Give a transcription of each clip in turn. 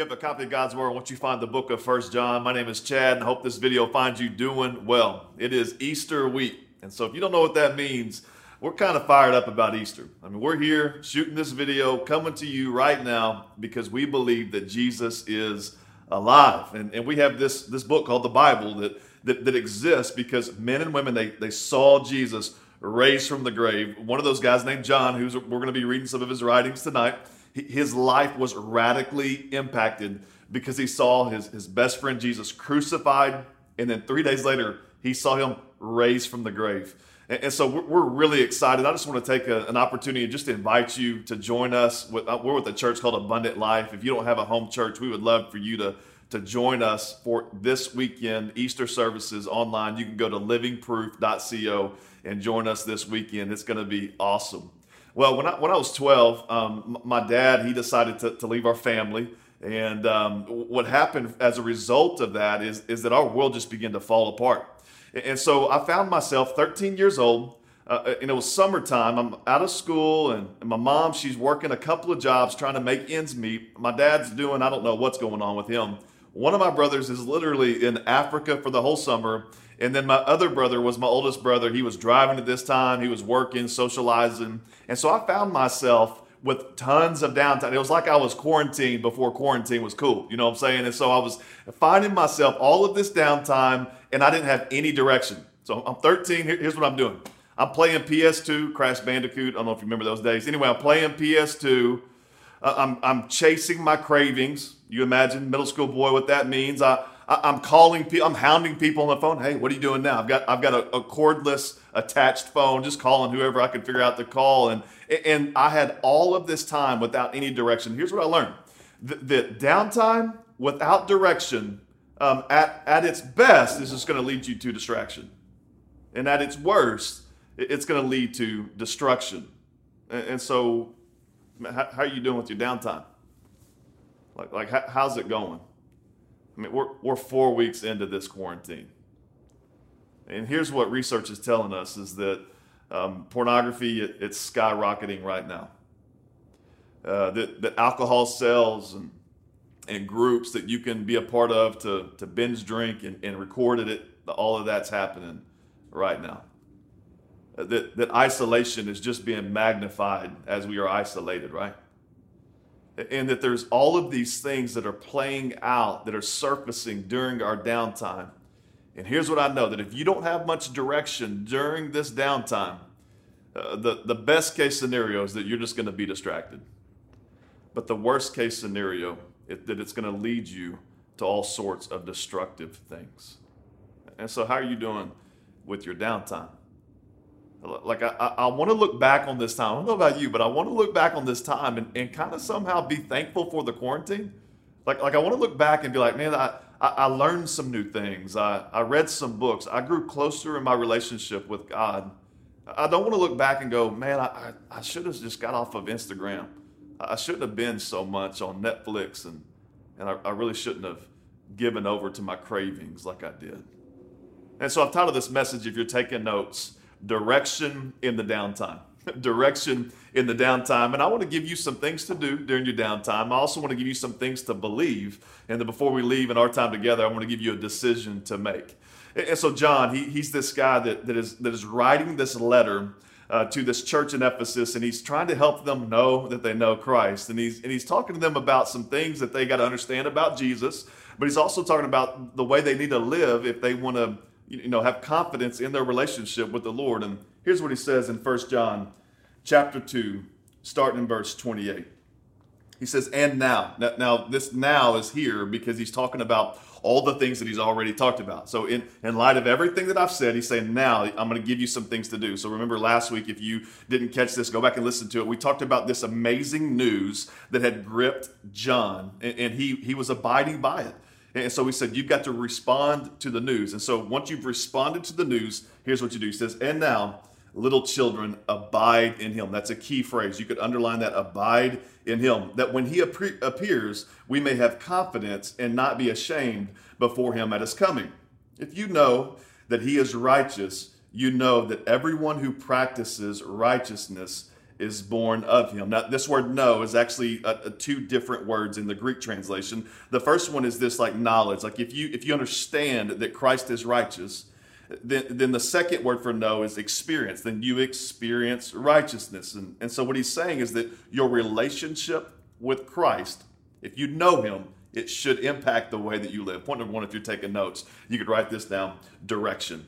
You have a copy of God's Word, once you find the book of First John, my name is Chad, and I hope this video finds you doing well. It is Easter week, and so if you don't know what that means, we're kind of fired up about Easter. I mean, we're here shooting this video, coming to you right now because we believe that Jesus is alive. And, and we have this, this book called the Bible that, that, that exists because men and women, they, they saw Jesus raised from the grave. One of those guys named John, who's we're going to be reading some of his writings tonight, his life was radically impacted because he saw his, his best friend Jesus crucified, and then three days later, he saw him raised from the grave. And, and so we're, we're, really excited. I just want to take a, an opportunity and just to invite you to join us. With, uh, we're with a church called Abundant Life. If you don't have a home church, we would love for you to, to join us for this weekend Easter services online. You can go to livingproof.co and join us this weekend. It's going to be awesome. Well, when I, when I was 12, um, my dad, he decided to, to leave our family. And um, what happened as a result of that is, is that our world just began to fall apart. And so I found myself 13 years old, uh, and it was summertime. I'm out of school, and, and my mom, she's working a couple of jobs trying to make ends meet. My dad's doing, I don't know what's going on with him. One of my brothers is literally in Africa for the whole summer. And then my other brother was my oldest brother. He was driving at this time, he was working, socializing. And so I found myself with tons of downtime. It was like I was quarantined before quarantine was cool. You know what I'm saying? And so I was finding myself all of this downtime and I didn't have any direction. So I'm 13. Here's what I'm doing. I'm playing PS2, Crash Bandicoot. I don't know if you remember those days. Anyway, I'm playing PS2. Uh, I'm, I'm chasing my cravings. You imagine middle school boy what that means. I, I am calling people. I'm hounding people on the phone. Hey, what are you doing now? I've got I've got a, a cordless attached phone, just calling whoever I could figure out to call. And and I had all of this time without any direction. Here's what I learned: that downtime without direction um, at, at its best, is just going to lead you to distraction. And at its worst, it's going to lead to destruction. And, and so, how, how, are you doing with your downtime? Like, like how, how's it going? I mean, we're, we're four weeks into this quarantine. And here's what research is telling us is that um, pornography, it, it's skyrocketing right now. Uh, that, that alcohol sales and and groups that you can be a part of to, to binge drink and, and record it. All of that's happening right now. That, that isolation is just being magnified as we are isolated, right? And that there's all of these things that are playing out, that are surfacing during our downtime. And here's what I know that if you don't have much direction during this downtime, uh, the, the best case scenario is that you're just going to be distracted. But the worst case scenario it, that it's going to lead you to all sorts of destructive things. And so, how are you doing with your downtime? Like, I, I, want to look back on this time. I don't know about you, but I want to look back on this time and, and kind of somehow be thankful for the quarantine. Like, like I want to look back and be like, man, I, I, I learned some new things. I, I read some books. I grew closer in my relationship with God. I don't want to look back and go, man, I, I should have just got off of Instagram. I shouldn't have been so much on Netflix and, and I, I really shouldn't have given over to my cravings like I did. And so I've titled this message, if you're taking notes, Direction in the Downtime. Direction in the downtime. And I want to give you some things to do during your downtime. I also want to give you some things to believe. And then before we leave in our time together, I want to give you a decision to make. And so John, he, he's this guy that, that, is, that is writing this letter uh, to this church in Ephesus, and he's trying to help them know that they know Christ. And he's, and he's talking to them about some things that they got to understand about Jesus, but he's also talking about the way they need to live if they want to you know, have confidence in their relationship with the Lord. And here's what he says in 1 John chapter 2, starting in verse 28. He says, and now. now. This now is here because he's talking about all the things that he's already talked about. So, in, in light of everything that I've said, he's saying, Now I'm going to give you some things to do. So, remember last week, if you didn't catch this, go back and listen to it. We talked about this amazing news that had gripped John, and, and he, he was abiding by it. And so we said, you've got to respond to the news. And so once you've responded to the news, here's what you do. He says, and now, little children, abide in him. That's a key phrase. You could underline that abide in him. That when he appears, we may have confidence and not be ashamed before him at his coming. If you know that he is righteous, you know that everyone who practices righteousness is born of him. Now, this word know is actually a, a two different words in the Greek translation. The first one is this like knowledge. Like if you if you understand that Christ is righteous, then, then the second word for know is experience. Then you experience righteousness. And, and so what he's saying is that your relationship with Christ, if you know him, it should impact the way that you live. Point number one, if you're taking notes, you could write this down direction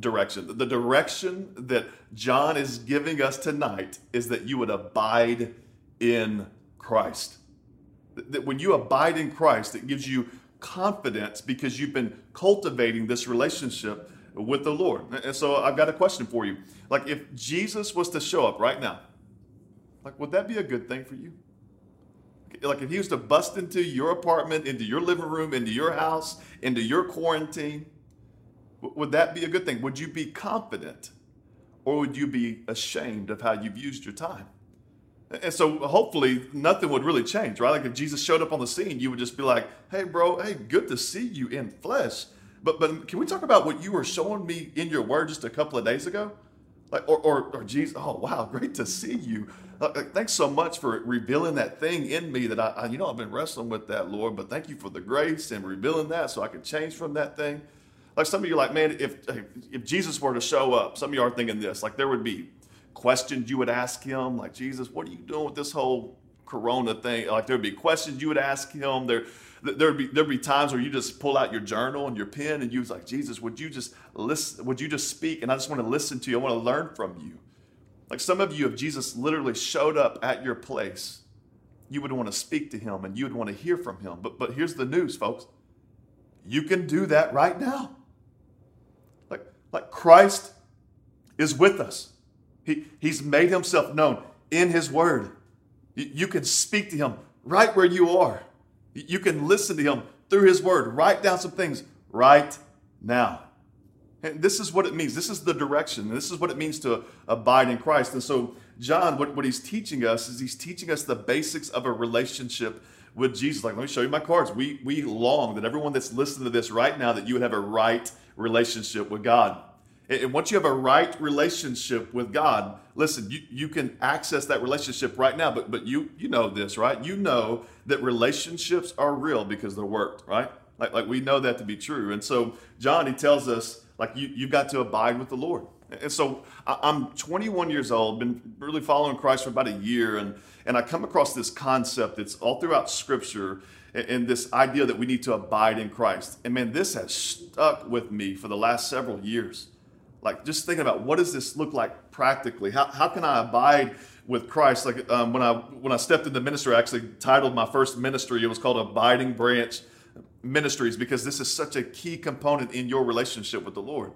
direction. The direction that John is giving us tonight is that you would abide in Christ. That when you abide in Christ, it gives you confidence because you've been cultivating this relationship with the Lord. And so I've got a question for you. Like, if Jesus was to show up right now, like, would that be a good thing for you? Like, if he was to bust into your apartment, into your living room, into your house, into your quarantine, would that be a good thing? Would you be confident or would you be ashamed of how you've used your time? And so hopefully nothing would really change, right? Like if Jesus showed up on the scene, you would just be like, hey, bro, hey, good to see you in flesh. But, but can we talk about what you were showing me in your word just a couple of days ago? Like, or, or, or Jesus, oh, wow, great to see you. Like, thanks so much for revealing that thing in me that I, I, you know, I've been wrestling with that, Lord, but thank you for the grace and revealing that so I can change from that thing. Like some of you like, man, if if Jesus were to show up, some of you are thinking this, like there would be questions you would ask him, like Jesus, what are you doing with this whole Corona thing? Like there'd be questions you would ask him. There, there'd be there'd be times where you just pull out your journal and your pen and you was like, Jesus, would you just listen? Would you just speak? And I just want to listen to you. I want to learn from you. Like some of you, if Jesus literally showed up at your place, you would want to speak to him and you would want to hear from him. But but here's the news, folks. You can do that right now. Like Christ is with us. He, he's made himself known in his word. You, can speak to him right where you are. You can listen to him through his word. Write down some things right now. And this is what it means. This is the direction. This is what it means to abide in Christ. And so, John, what, what he's teaching us is he's teaching us the basics of a relationship with Jesus. Like, let me show you my cards. We, we long that everyone that's listening to this right now, that you would have a right relationship with God. And once you have a right relationship with God, listen, you, you can access that relationship right now, but but you you know this, right? You know that relationships are real because they're worked, right? Like, like we know that to be true. And so John, he tells us, like, you, you've got to abide with the Lord. And so I'm 21 years old, been really following Christ for about a year, and, and I come across this concept that's all throughout Scripture and this idea that we need to abide in Christ. And man, this has stuck with me for the last several years. Like just thinking about what does this look like practically? How, how can I abide with Christ? Like um, when I when I stepped into ministry, I actually titled my first ministry. It was called Abiding Branch Ministries because this is such a key component in your relationship with the Lord.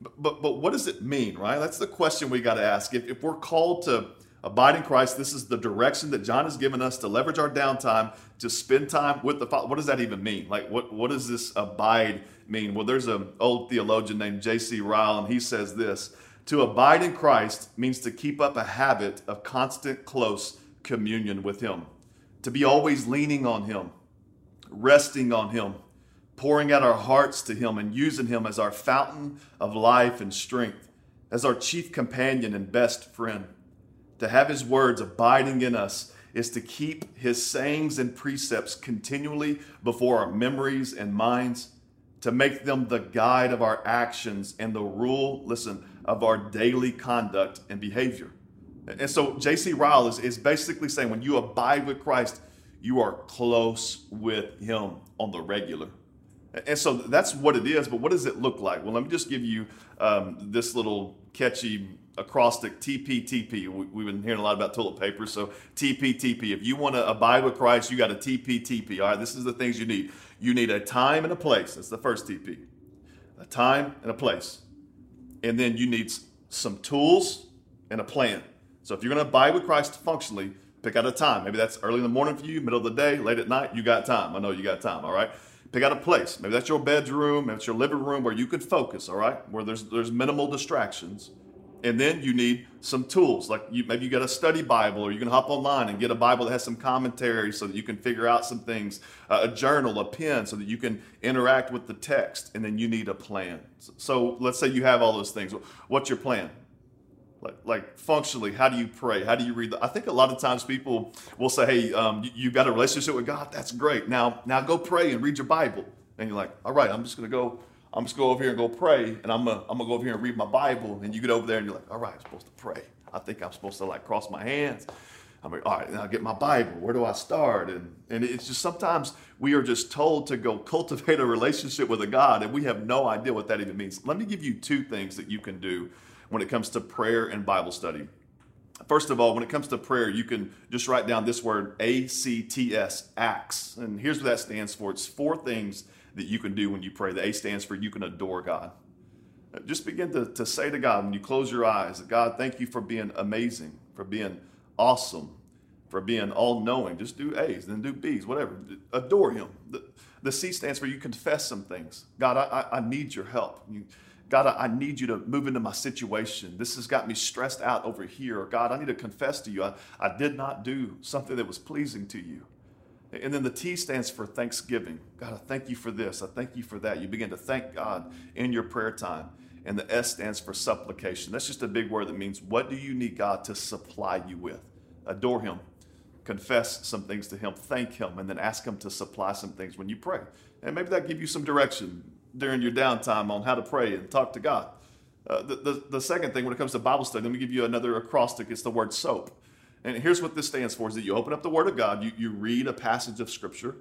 But but, but what does it mean, right? That's the question we got to ask. If, if we're called to abide in Christ, this is the direction that John has given us to leverage our downtime to spend time with the Father. What does that even mean? Like what what does this abide? mean? Well, there's an old theologian named J.C. Ryle, and he says this To abide in Christ means to keep up a habit of constant, close communion with Him, to be always leaning on Him, resting on Him, pouring out our hearts to Him, and using Him as our fountain of life and strength, as our chief companion and best friend. To have His words abiding in us is to keep His sayings and precepts continually before our memories and minds to make them the guide of our actions and the rule, listen, of our daily conduct and behavior. And so J.C. Ryle is, is basically saying when you abide with Christ, you are close with Him on the regular. And so that's what it is, but what does it look like? Well, let me just give you um, this little catchy acrostic TPTP. We've been hearing a lot about toilet paper, so TPTP. If you want to abide with Christ, you got a TPTP. All right, this is the things you need. You need a time and a place. That's the first TP. A time and a place. And then you need some tools and a plan. So if you're going to abide with Christ functionally, pick out a time. Maybe that's early in the morning for you, middle of the day, late at night. You got time. I know you got time. All right pick out a place. Maybe that's your bedroom, maybe it's your living room where you can focus, all right? Where there's there's minimal distractions. And then you need some tools, like you, maybe you got a study Bible, or you can hop online and get a Bible that has some commentary so that you can figure out some things, uh, a journal, a pen, so that you can interact with the text. And then you need a plan. So let's say you have all those things. What's your plan? Like, like functionally, how do you pray? How do you read? The, I think a lot of times people will say, "Hey, um, you, you got a relationship with God. That's great. Now, now go pray and read your Bible." And you're like, "All right, I'm just gonna go." I'm just going go over here and go pray, and I'm gonna, I'm gonna go over here and read my Bible. And you get over there and you're like, all right, I'm supposed to pray. I think I'm supposed to like cross my hands. I'm like, all right, now get my Bible. Where do I start? And and it's just sometimes we are just told to go cultivate a relationship with a God, and we have no idea what that even means. Let me give you two things that you can do when it comes to prayer and Bible study. First of all, when it comes to prayer, you can just write down this word A C T S, acts. And here's what that stands for it's four things that you can do when you pray. The A stands for you can adore God. Just begin to, to say to God when you close your eyes, God, thank you for being amazing, for being awesome, for being all knowing. Just do A's, then do B's, whatever. Adore Him. The, the C stands for you confess some things. God, I, I, I need your help. You, God, I, I need you to move into my situation. This has got me stressed out over here. God, I need to confess to you, I, I did not do something that was pleasing to you. And then the T stands for thanksgiving. God, I thank you for this. I thank you for that. You begin to thank God in your prayer time. And the S stands for supplication. That's just a big word that means what do you need God to supply you with? Adore Him, confess some things to Him, thank Him, and then ask Him to supply some things when you pray. And maybe that give you some direction during your downtime on how to pray and talk to God. Uh, the, the, the second thing when it comes to Bible study, let me give you another acrostic. It's the word soap. And here's what this stands for is that you open up the Word of God, you, you read a passage of Scripture.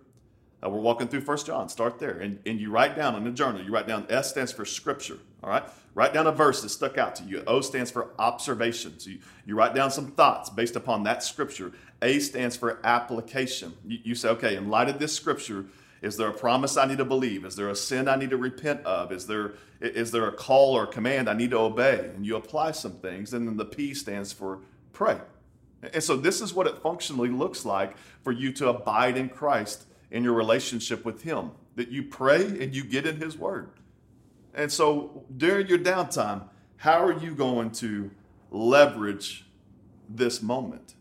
Uh, we're walking through First John, start there. And, and you write down in a journal, you write down S stands for Scripture, all right? Write down a verse that stuck out to you. O stands for observation. So you, you write down some thoughts based upon that Scripture. A stands for application. You, you say, okay, in light of this Scripture, is there a promise I need to believe? Is there a sin I need to repent of? Is there, is there a call or command I need to obey? And you apply some things. And then the P stands for pray. And so this is what it functionally looks like for you to abide in Christ in your relationship with Him. That you pray and you get in His Word. And so during your downtime, how are you going to leverage this moment?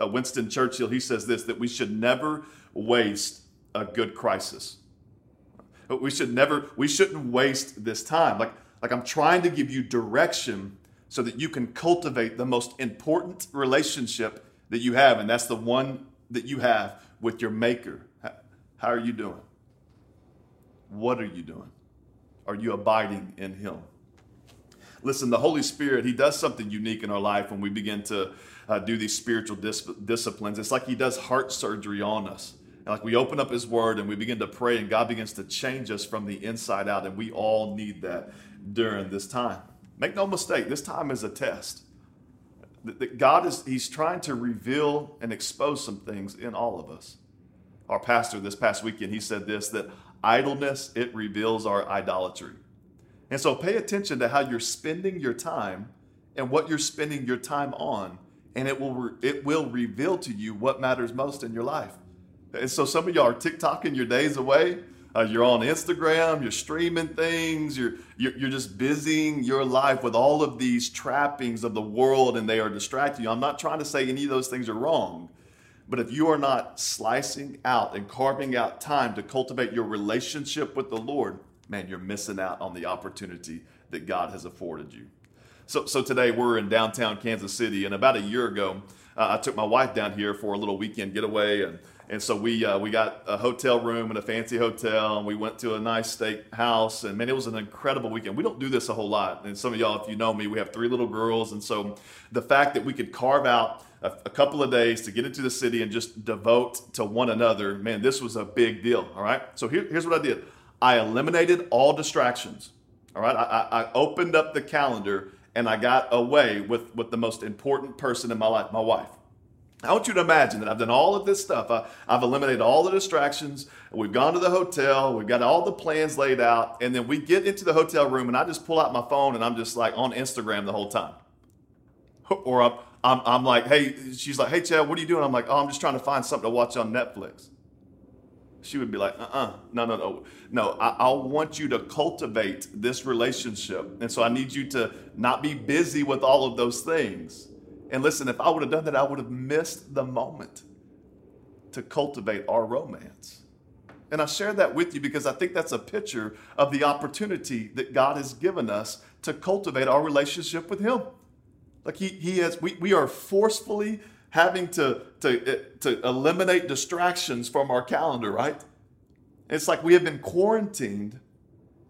Uh, Winston Churchill, he says this that we should never waste a good crisis. We should never, we shouldn't waste this time. Like, like I'm trying to give you direction so that you can cultivate the most important relationship that you have, and that's the one that you have with your Maker. How are you doing? What are you doing? Are you abiding in Him? Listen, the Holy Spirit, He does something unique in our life when we begin to uh, do these spiritual dis- disciplines. It's like He does heart surgery on us. Like we open up His Word and we begin to pray, and God begins to change us from the inside out, and we all need that during this time. Make no mistake, this time is a test. That God is, He's trying to reveal and expose some things in all of us. Our pastor this past weekend, he said this that idleness, it reveals our idolatry. And so pay attention to how you're spending your time and what you're spending your time on, and it will, it will reveal to you what matters most in your life. And so some of y'all are TikToking your days away uh, you're on Instagram, you're streaming things, you're, you're, you're just busying your life with all of these trappings of the world and they are distracting you. I'm not trying to say any of those things are wrong, but if you are not slicing out and carving out time to cultivate your relationship with the Lord, man, you're missing out on the opportunity that God has afforded you. So, so today we're in downtown Kansas City, and about a year ago, uh, I took my wife down here for a little weekend getaway, and and so we uh, we got a hotel room in a fancy hotel, and we went to a nice steak house. And man, it was an incredible weekend. We don't do this a whole lot, and some of y'all, if you know me, we have three little girls, and so the fact that we could carve out a, a couple of days to get into the city and just devote to one another, man, this was a big deal. All right, so here, here's what I did: I eliminated all distractions. All right, I, I opened up the calendar and I got away with with the most important person in my life, my wife. I want you to imagine that I've done all of this stuff. I, have eliminated all the distractions. We've gone to the hotel. We've got all the plans laid out. And then we get into the hotel room and I just pull out my phone and I'm just like on Instagram the whole time. Or I'm, I'm, I'm like, hey, she's like, hey, Chad, what are you doing? I'm like, oh, I'm just trying to find something to watch on Netflix. she would be like, uh uh no, no, no. No, I, I want you to cultivate this relationship. And so I need you to not be busy with all of those things. And listen, if I would have done that, I would have missed the moment to cultivate our romance. And I share that with you because I think that's a picture of the opportunity that God has given us to cultivate our relationship with Him. Like He, he has, we, we are forcefully having to, to, eh, to eliminate distractions from our calendar, right? It's like we have been quarantined,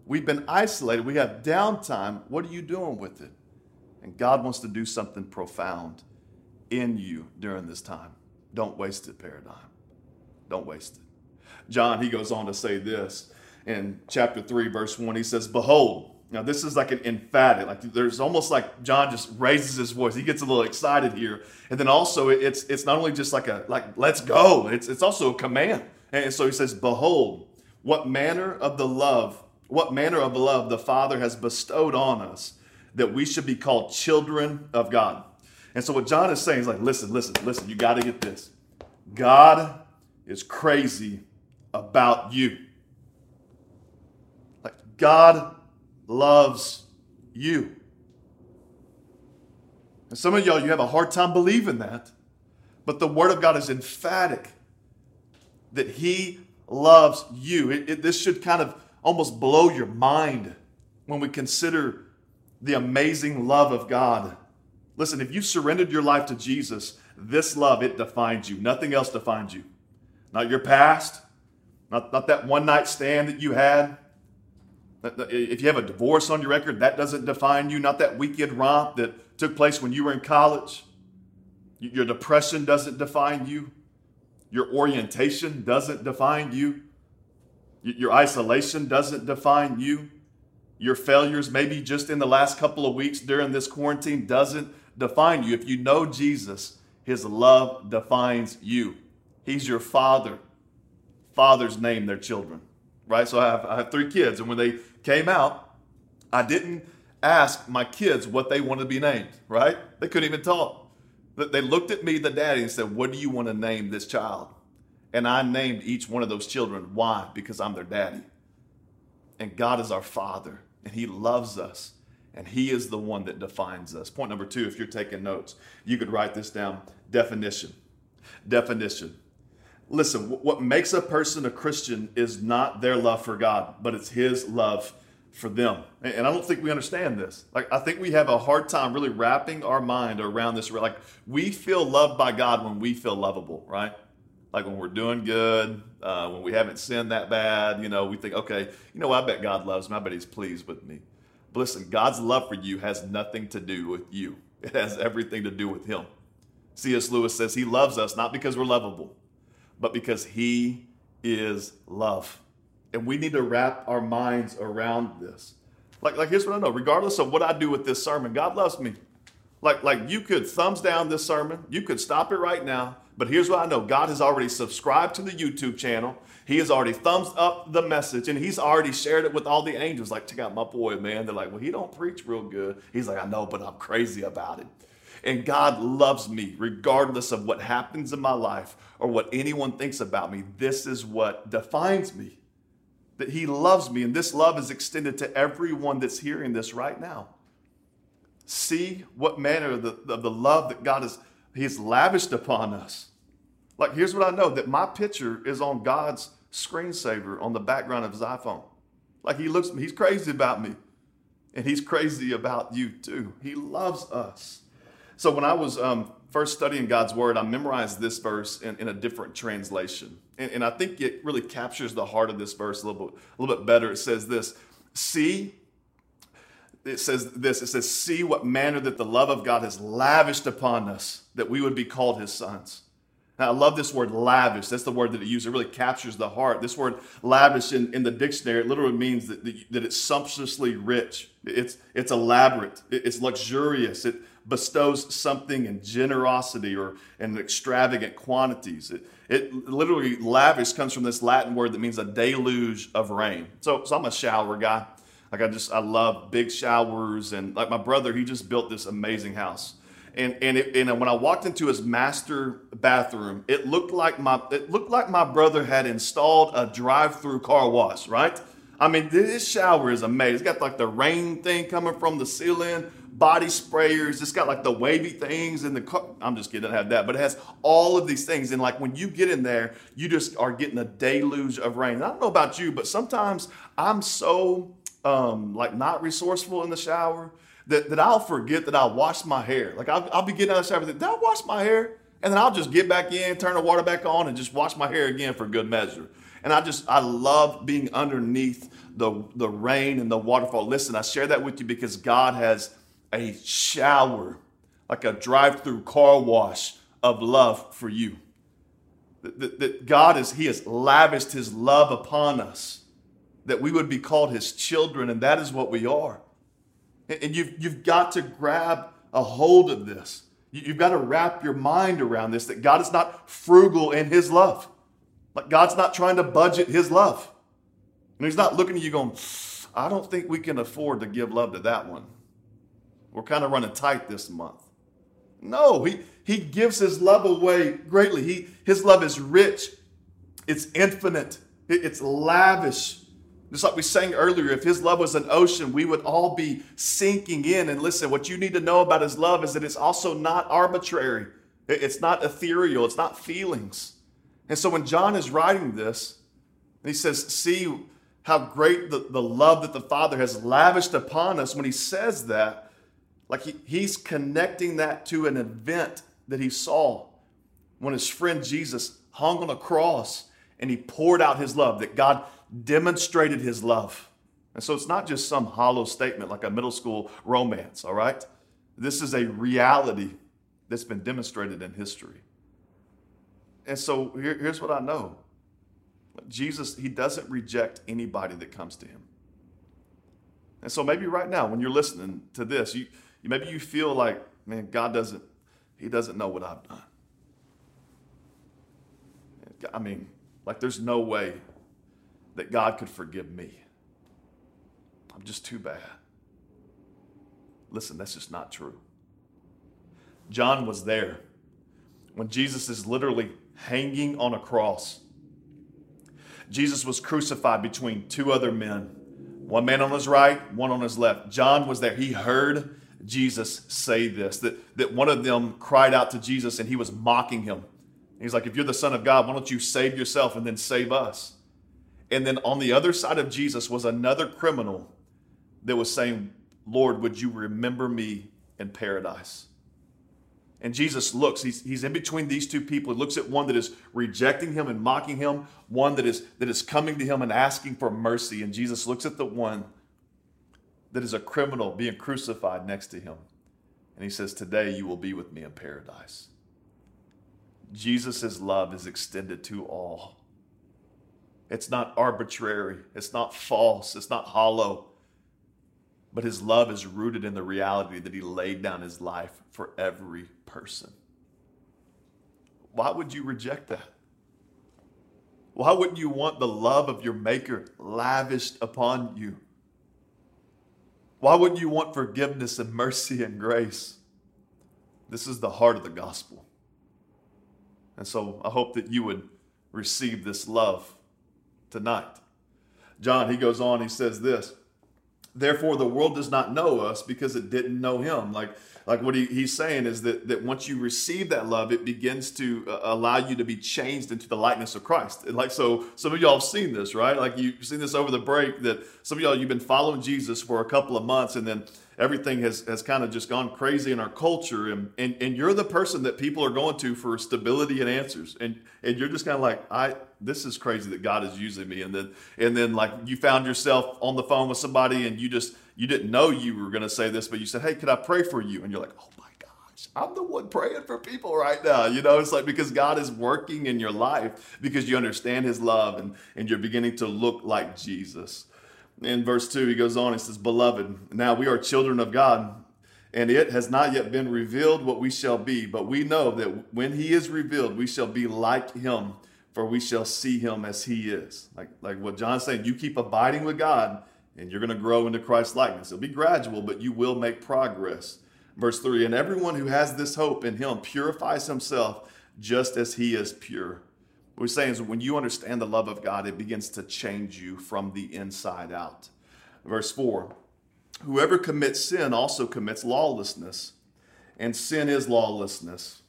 we've been isolated, we have downtime. What are you doing with it? And God wants to do something profound in you during this time. Don't waste it, paradigm. Don't waste it. John, he goes on to say this in chapter 3, verse 1. He says, Behold, now this is like an emphatic, like there's almost like John just raises his voice. He gets a little excited here. And then also it's it's not only just like a like let's go, it's it's also a command. And so he says, Behold, what manner of the love, what manner of love the Father has bestowed on us, that we should be called children of God. And so what John is saying is like, listen, listen, listen, you got to get this. God is crazy about you. Like God loves you. And some of y'all, you have a hard time believing that, but the Word of God is emphatic that He loves you. It, it, this should kind of almost blow your mind when we consider the amazing love of God. Listen, if you surrendered your life to Jesus, this love, it defines you. Nothing else defines you. Not your past, not, not that one night stand that you had. If you have a divorce on your record, that doesn't define you. Not that weekend romp that took place when you were in college. Your depression doesn't define you. Your orientation doesn't define you. Your isolation doesn't define you. Your failures, maybe just in the last couple of weeks during this quarantine, doesn't define you. If you know Jesus, his love defines you. He's your father. Fathers name their children, right? So I have, I have three kids, and when they came out, I didn't ask my kids what they wanted to be named, right? They couldn't even talk. They looked at me, the daddy, and said, What do you want to name this child? And I named each one of those children. Why? Because I'm their daddy. And God is our father, and He loves us, and He is the one that defines us. Point number two, if you're taking notes, you could write this down definition. Definition. Listen, what makes a person a Christian is not their love for God, but it's His love for them. And I don't think we understand this. Like, I think we have a hard time really wrapping our mind around this. Like, we feel loved by God when we feel lovable, right? Like when we're doing good, uh, when we haven't sinned that bad, you know, we think, okay, you know, I bet God loves me. I bet He's pleased with me. But listen, God's love for you has nothing to do with you, it has everything to do with Him. C.S. Lewis says He loves us not because we're lovable, but because He is love. And we need to wrap our minds around this. Like, like here's what I know. Regardless of what I do with this sermon, God loves me. Like, like you could thumbs down this sermon. You could stop it right now. But here's what I know. God has already subscribed to the YouTube channel. He has already thumbs up the message and he's already shared it with all the angels. Like, check out my boy, man. They're like, well, he don't preach real good. He's like, I know, but I'm crazy about it. And God loves me regardless of what happens in my life or what anyone thinks about me. This is what defines me that He loves me, and this love is extended to everyone that's hearing this right now. See what manner of the, of the love that God has He has lavished upon us. Like, here's what I know that my picture is on God's screensaver on the background of his iPhone. Like, He looks, He's crazy about me, and He's crazy about you too. He loves us. So, when I was um, first studying God's Word, I memorized this verse in, in a different translation. And, and, I think it really captures the heart of this verse a little, bit, a little bit better. It says this See, it says this it says, See what manner that the love of God has lavished upon us, that we would be called his sons. Now, I love this word lavish. That's the word that it uses. It really captures the heart. This word lavish in, in the dictionary, it literally means that, that it's sumptuously rich. It's, it's elaborate. It's luxurious. It bestows something in generosity or in extravagant quantities. It, it literally lavish comes from this Latin word that means a deluge of rain. So, so I'm a shower guy. Like I just I love big showers and like my brother, he just built this amazing house. and and, it, and when I walked into his master bathroom, it looked like my it looked like my brother had installed a drive-through car wash. Right? I mean, this shower is amazing. It's got like the rain thing coming from the ceiling, body sprayers. It's got like the wavy things in the car. I'm just kidding, I have that, but it has all of these things. And like when you get in there, you just are getting a deluge of rain. And I don't know about you, but sometimes I'm so um, like not resourceful in the shower that, that I'll forget that I washed my hair. Like I'll, I'll be getting out of the shower, did I wash my hair? And then I'll just get back in, turn the water back on, and just wash my hair again for good measure. And I just, I love being underneath the, the rain and the waterfall. Listen, I share that with you because God has a shower, like a drive through car wash of love for you. That, that God is, He has lavished His love upon us, that we would be called His children, and that is what we are. And you've, you've got to grab a hold of this. You've got to wrap your mind around this that God is not frugal in His love. Like God's not trying to budget His love. And He's not looking at you going, I don't think we can afford to give love to that one. We're kind of running tight this month. No, he, he gives his love away greatly. He, his love is rich, it's infinite, it's lavish. Just like we sang earlier, if his love was an ocean, we would all be sinking in. And listen, what you need to know about his love is that it's also not arbitrary, it's not ethereal, it's not feelings. And so when John is writing this, he says, See how great the, the love that the Father has lavished upon us. When he says that, like he, he's connecting that to an event that he saw when his friend Jesus hung on a cross and he poured out his love, that God demonstrated his love. And so it's not just some hollow statement like a middle school romance, all right? This is a reality that's been demonstrated in history. And so here, here's what I know Jesus, he doesn't reject anybody that comes to him. And so maybe right now, when you're listening to this, you, maybe you feel like, man, God doesn't, he doesn't know what I've done. I mean, like there's no way that God could forgive me. I'm just too bad. Listen, that's just not true. John was there when Jesus is literally hanging on a cross. Jesus was crucified between two other men, one man on his right, one on his left. John was there. He heard Jesus say this that, that one of them cried out to Jesus and he was mocking him. He's like, If you're the Son of God, why don't you save yourself and then save us? And then on the other side of Jesus was another criminal that was saying, Lord, would you remember me in paradise? And Jesus looks, he's, he's in between these two people. He looks at one that is rejecting him and mocking him, one that is, that is coming to him and asking for mercy. And Jesus looks at the one that is a criminal being crucified next to him. And he says, Today you will be with me in paradise. Jesus' love is extended to all. It's not arbitrary, it's not false, it's not hollow. But his love is rooted in the reality that he laid down his life for every person. Why would you reject that? Why wouldn't you want the love of your Maker lavished upon you? Why wouldn't you want forgiveness and mercy and grace? This is the heart of the gospel. And so I hope that you would receive this love tonight. John, he goes on, he says this Therefore, the world does not know us because it didn't know him. Like, like what he, he's saying is that, that once you receive that love, it begins to uh, allow you to be changed into the likeness of Christ. And like, so some of y'all have seen this, right? Like you've seen this over the break that some of y'all, you've been following Jesus for a couple of months and then everything has, has kind of just gone crazy in our culture. And, and, and you're the person that people are going to for stability and answers. And, and you're just kind of like i this is crazy that god is using me. And then and then like you found yourself on the phone with somebody and you just you didn't know you were going to say this but you said hey could i pray for you? And you're like oh my gosh i'm the one praying for people right now. You know it's like because god is working in your life because you understand his love and and you're beginning to look like jesus in verse 2, he goes on, he says, Beloved, now we are children of God, and it has not yet been revealed what we shall be, but we know that when he is revealed, we shall be like him, for we shall see him as he is. Like, like what John's saying, you keep abiding with God, and you're going to grow into Christ's likeness. It'll be gradual, but you will make progress. Verse 3 And everyone who has this hope in him purifies himself just as he is pure. What we're saying is when you understand the love of God, it begins to change you from the inside out. Verse 4 Whoever commits sin also commits lawlessness, and sin is lawlessness.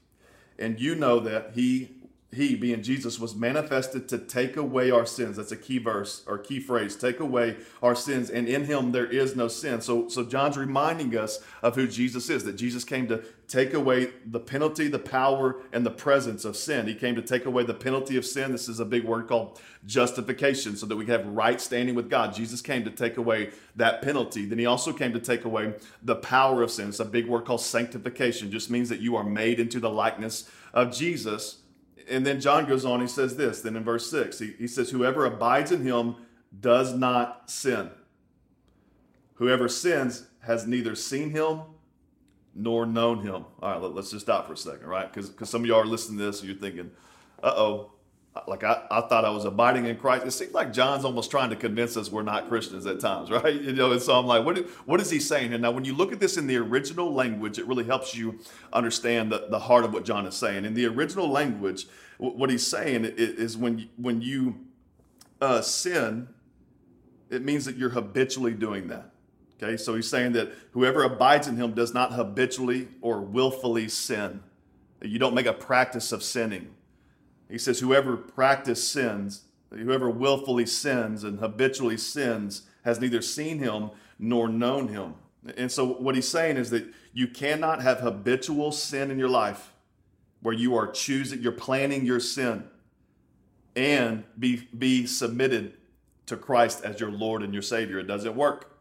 And you know that he he, being Jesus, was manifested to take away our sins. That's a key verse or key phrase. Take away our sins, and in him there is no sin. So, so John's reminding us of who Jesus is, that Jesus came to take away the penalty, the power, and the presence of sin. He came to take away the penalty of sin. This is a big word called justification, so that we have right standing with God. Jesus came to take away that penalty. Then he also came to take away the power of sin. It's a big word called sanctification. It just means that you are made into the likeness of Jesus and then John goes on, he says this, then in verse 6, he, he says, Whoever abides in him does not sin. Whoever sins has neither seen him nor known him. All right, let, us just stop for a second, right? Because some of y'all are listening to this and you're thinking, uh oh, like I, I thought I was abiding in Christ. It seems like John's almost trying to convince us we're not Christians at times, right? You know, and so I'm like, what, what is he saying here? Now, when you look at this in the original language, it really helps you understand the, the heart of what John is saying. In the original language, what he's saying is when, when you uh, sin, it means that you're habitually doing that. Okay, so he's saying that whoever abides in him does not habitually or willfully sin. You don't make a practice of sinning. He says, Whoever practice sins, whoever willfully sins and habitually sins, has neither seen him nor known him. And so, what he's saying is that you cannot have habitual sin in your life where you are choosing, you're planning your sin and be, be submitted to Christ as your Lord and your Savior. It doesn't work.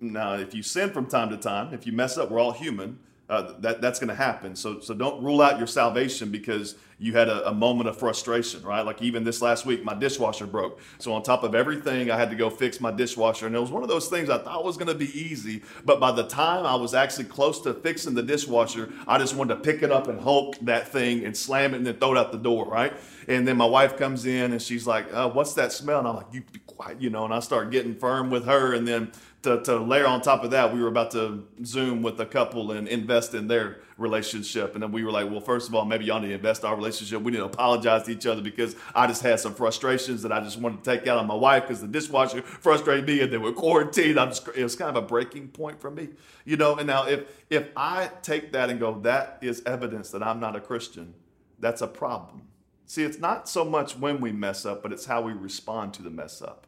Now, if you sin from time to time, if you mess up, we're all human uh, that that's going to happen. So so don't rule out your salvation because you had a, a, moment of frustration, right? Like even this last week, my dishwasher broke. So on top of everything, I had to go fix my dishwasher, and it was one of those things I thought was going to be easy. But by the time I was actually close to fixing the dishwasher, I just wanted to pick it up and hulk that thing and slam it and then throw it out the door, right? And then my wife comes in and she's like, uh, "What's that smell?" And I'm like, "You be quiet," you know. And I start getting firm with her, and then to, to layer on top of that, we were about to Zoom with a couple and invest in their relationship. And then we were like, well, first of all, maybe y'all need to invest in our relationship. We need to apologize to each other because I just had some frustrations that I just wanted to take out on my wife because the dishwasher frustrated me and then we're quarantined. I'm just, it was kind of a breaking point for me, you know. And now if if I take that and go, that is evidence that I'm not a Christian, that's a problem. See, it's not so much when we mess up, but it's how we respond to the mess up.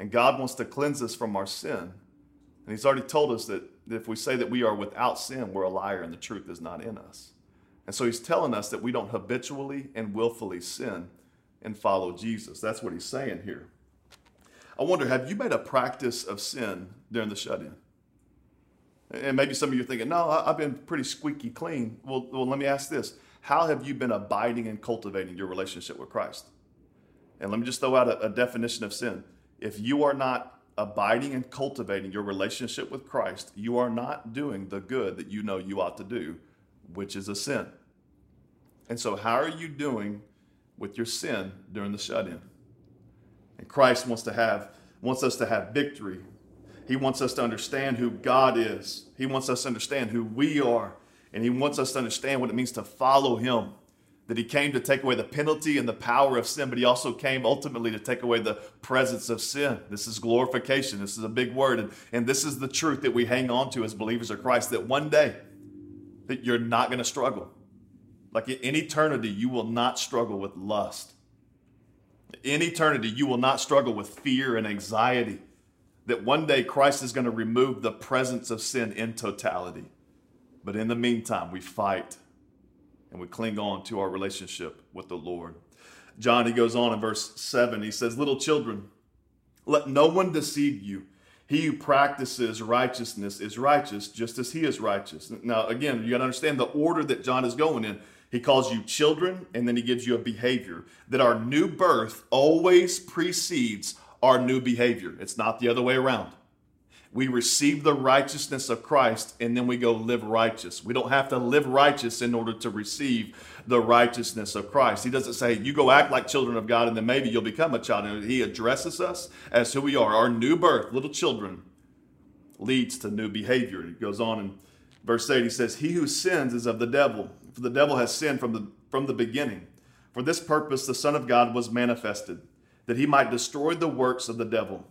And God wants to cleanse us from our sin. And He's already told us that if we say that we are without sin, we're a liar and the truth is not in us. And so He's telling us that we don't habitually and willfully sin and follow Jesus. That's what He's saying here. I wonder, have you made a practice of sin during the shut in? And maybe some of you are thinking, no, I've been pretty squeaky clean. Well, well, let me ask this How have you been abiding and cultivating your relationship with Christ? And let me just throw out a, a definition of sin if you are not abiding and cultivating your relationship with Christ, you are not doing the good that you know you ought to do, which is a sin. And so, how are you doing with your sin during the shut in? And Christ wants to have wants us to have victory. He wants us to understand who God is. He wants us to understand who we are. And he wants us to understand what it means to follow him that he came to take away the penalty and the power of sin, but he also came ultimately to take away the presence of sin. This is glorification. This is a big word. And, and this is the truth that we hang on to as believers of Christ that one day that you're not going to struggle. Like in eternity, you will not struggle with lust. In eternity, you will not struggle with fear and anxiety. That one day Christ is going to remove the presence of sin in totality. But in the meantime, we fight and we cling on to our relationship with the Lord. John, he goes on in verse 7, he says, Little children, let no one deceive you. He who practices righteousness is righteous just as he is righteous. Now, again, you got to understand the order that John is going in. He calls you children and then he gives you a behavior. That our new birth always precedes our new behavior. It's not the other way around we receive the righteousness of Christ and then we go live righteous. We don't have to live righteous in order to receive the righteousness of Christ. He doesn't say, you go act like children of God and then maybe you'll become a child. And He addresses us as who we are. Our new birth, little children, leads to new behavior. He goes on in Verse 8, he says, He who sins is of the devil, for the devil has sinned from the, from the beginning. For this purpose the Son of God was manifested, that he might destroy the works of the devil.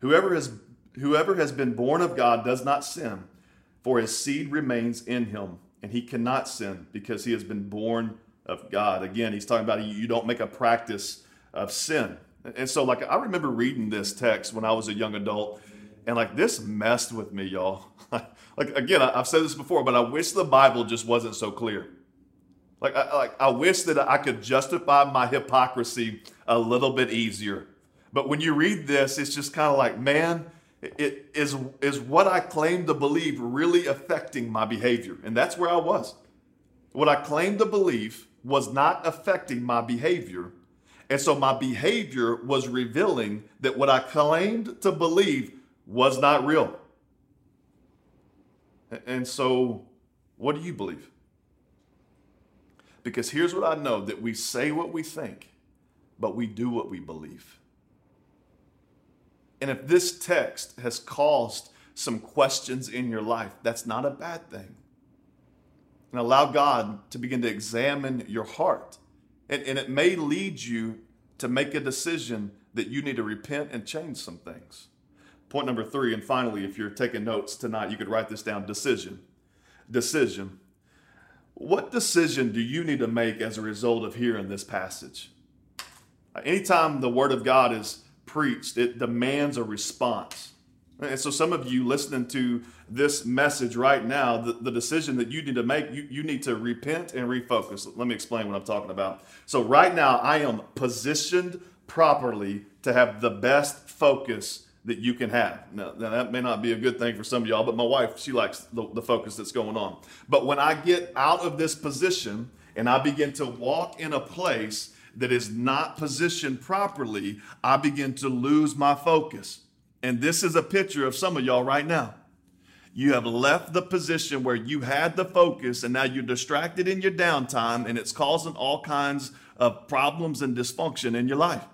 Whoever has, whoever has been born of God does not sin, for his seed remains in him, and he cannot sin because he has been born of God. Again, he's talking about you don't make a practice of sin. And so, like, I remember reading this text when I was a young adult, and like, this messed with me, y'all. like, again, I've said this before, but I wish the Bible just wasn't so clear. Like, I, like, I wish that I could justify my hypocrisy a little bit easier. But when you read this, it's just kind of like, man, it is is what I claim to believe really affecting my behavior, and that's where I was. What I claimed to believe was not affecting my behavior, and so my behavior was revealing that what I claimed to believe was not real. And so, what do you believe? Because here's what I know that we say what we think, but we do what we believe. And if this text has caused some questions in your life, that's not a bad thing. And allow God to begin to examine your heart. And, and it may lead you to make a decision that you need to repent and change some things. Point number three, and finally, if you're taking notes tonight, you could write this down decision. Decision. What decision do you need to make as a result of hearing this passage? Anytime the Word of God is preached, it demands a response. And so, some of you listening to this message right now, the, the, decision that you need to make, you, you need to repent and refocus. Let me explain what I'm talking about. So, right now, I am positioned properly to have the best focus that you can have. Now, now, that may not be a good thing for some of y'all, but my wife, she likes the, the focus that's going on. But when I get out of this position and I begin to walk in a place that is not positioned properly, I begin to lose my focus. And this is a picture of some of y'all right now. You have left the position where you had the focus and now you're distracted in your downtime and it's causing all kinds of problems and dysfunction in your life.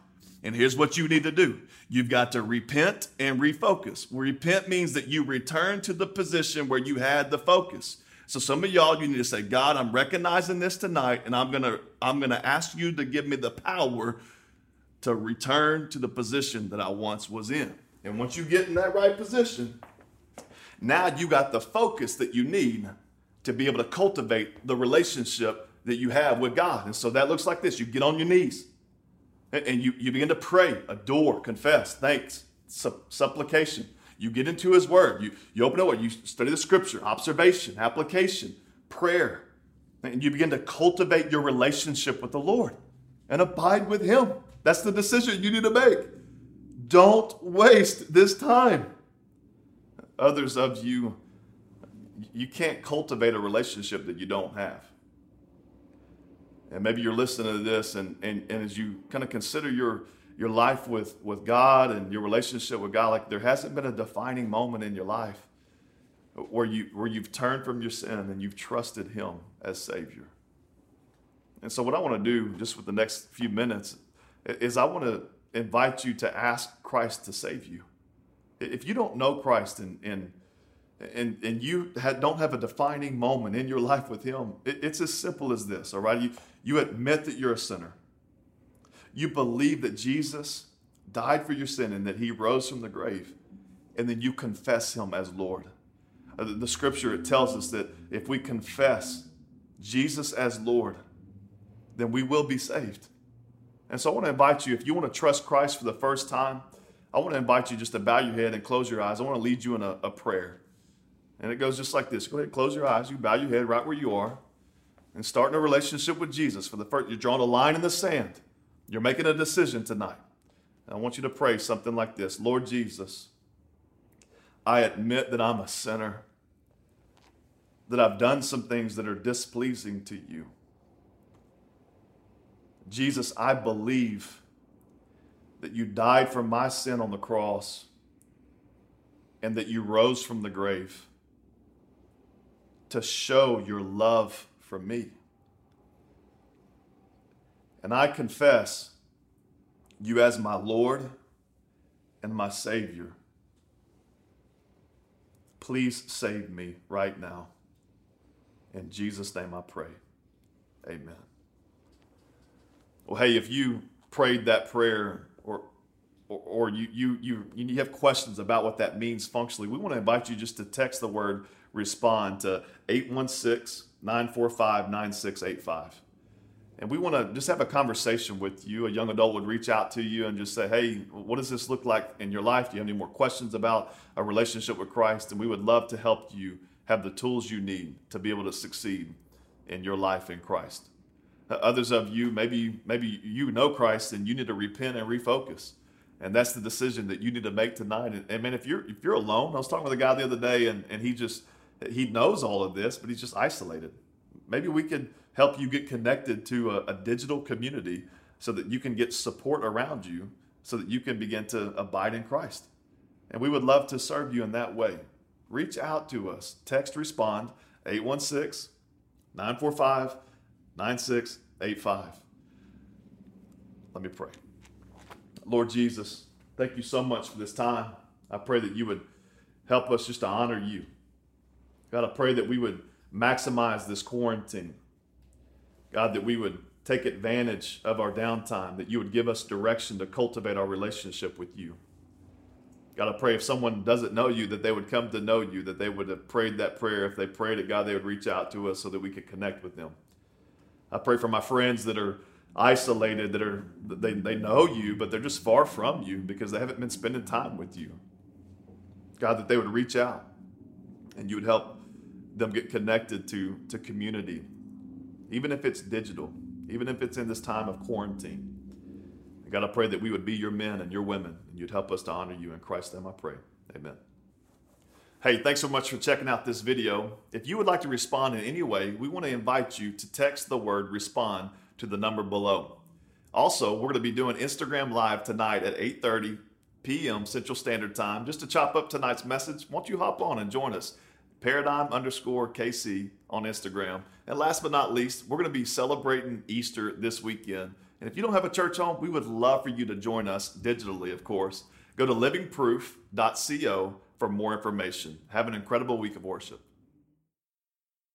And here's what you need to do you've got to repent and refocus. Repent means that you return to the position where you had the focus. So some of y'all, you need to say, God, I'm recognizing this tonight, and I'm gonna I'm gonna ask you to give me the power to return to the position that I once was in. And once you get in that right position, now you got the focus that you need to be able to cultivate the relationship that you have with God. And so that looks like this. You get on your knees and you, you begin to pray, adore, confess, thanks, supplication. You get into His Word. You, you open it, you study the Scripture, observation, application, prayer. And you begin to cultivate your relationship with the Lord and abide with Him. That's the decision you need to make. Don't waste this time. Others of you, you can't cultivate a relationship that you don't have. And maybe you're listening to this, and, and, and as you kind of consider your, your life with, with God and your relationship with God, like there hasn't been a defining moment in your life where, you, where you've turned from your sin and you've trusted Him as Savior. And so, what I want to do just with the next few minutes is I want to invite you to ask Christ to save you. If you don't know Christ and, and and, and you had, don't have a defining moment in your life with Him, it, it's as simple as this, all right? You, you admit that you're a sinner. You believe that Jesus died for your sin and that He rose from the grave, and then you confess Him as Lord. Uh, the, scripture it tells us that if we confess Jesus as Lord, then we will be saved. And so I want to invite you, if you want to trust Christ for the first time, I want to invite you just to bow your head and close your eyes. I want to lead you in a, a prayer. And it goes just like this. Go ahead, close your eyes. You bow your head right where you are and starting a relationship with Jesus. For the first, you're drawing a line in the sand. You're making a decision tonight. I want you to pray something like this Lord Jesus, I admit that I'm a sinner, that I've done some things that are displeasing to you. Jesus, I believe that you died for my sin on the cross and that you rose from the grave to show your love for me. And I confess you as my Lord and my Savior. Please save me right now. In Jesus' name I pray. Amen. Well, hey, if you prayed that prayer or or, you, you you you have questions about what that means functionally, we want to invite you just to text the word respond to 816-945-9685. And we want to just have a conversation with you. A young adult would reach out to you and just say, Hey, what does this look like in your life? Do you have any more questions about a relationship with Christ? And we would love to help you have the tools you need to be able to succeed in your life in Christ. Uh, others of you, maybe, maybe you know Christ and you need to repent and refocus. And that's the decision that you need to make tonight. And, and man, if you're if you're alone, I was talking with a guy the other day and, and he just he knows all of this, but he's just isolated. Maybe we could help you get connected to a, a digital community so that you can get support around you so that you can begin to abide in Christ. And we would love to serve you in that way. Reach out to us. Text respond 816 945 9685. Let me pray. Lord Jesus, thank you so much for this time. I pray that you would help us just to honor you. God, I pray that we would maximize this quarantine. God, that we would take advantage of our downtime, that you would give us direction to cultivate our relationship with you. God, I pray if someone doesn't know you, that they would come to know you, that they would have prayed that prayer. If they prayed it, God, they would reach out to us so that we could connect with them. I pray for my friends that are isolated, that are they, they know you, but they're just far from you because they haven't been spending time with you. God, that they would reach out and you would help them get connected to, to community, even if it's digital, even if it's in this time of quarantine. God, I pray that we would be your men and your women, and you'd help us to honor you. In Christ's name I pray. Amen. Hey, thanks so much for checking out this video. If you would like to respond in any way, we want to invite you to text the word respond to the number below. Also, we're going to be doing Instagram Live tonight at 8:30 p.m. Central Standard Time. Just to chop up tonight's message, won't you hop on and join us? Paradigm underscore KC on Instagram. And last but not least, we're going to be celebrating Easter this weekend. And if you don't have a church home, we would love for you to join us digitally, of course. Go to livingproof.co for more information. Have an incredible week of worship.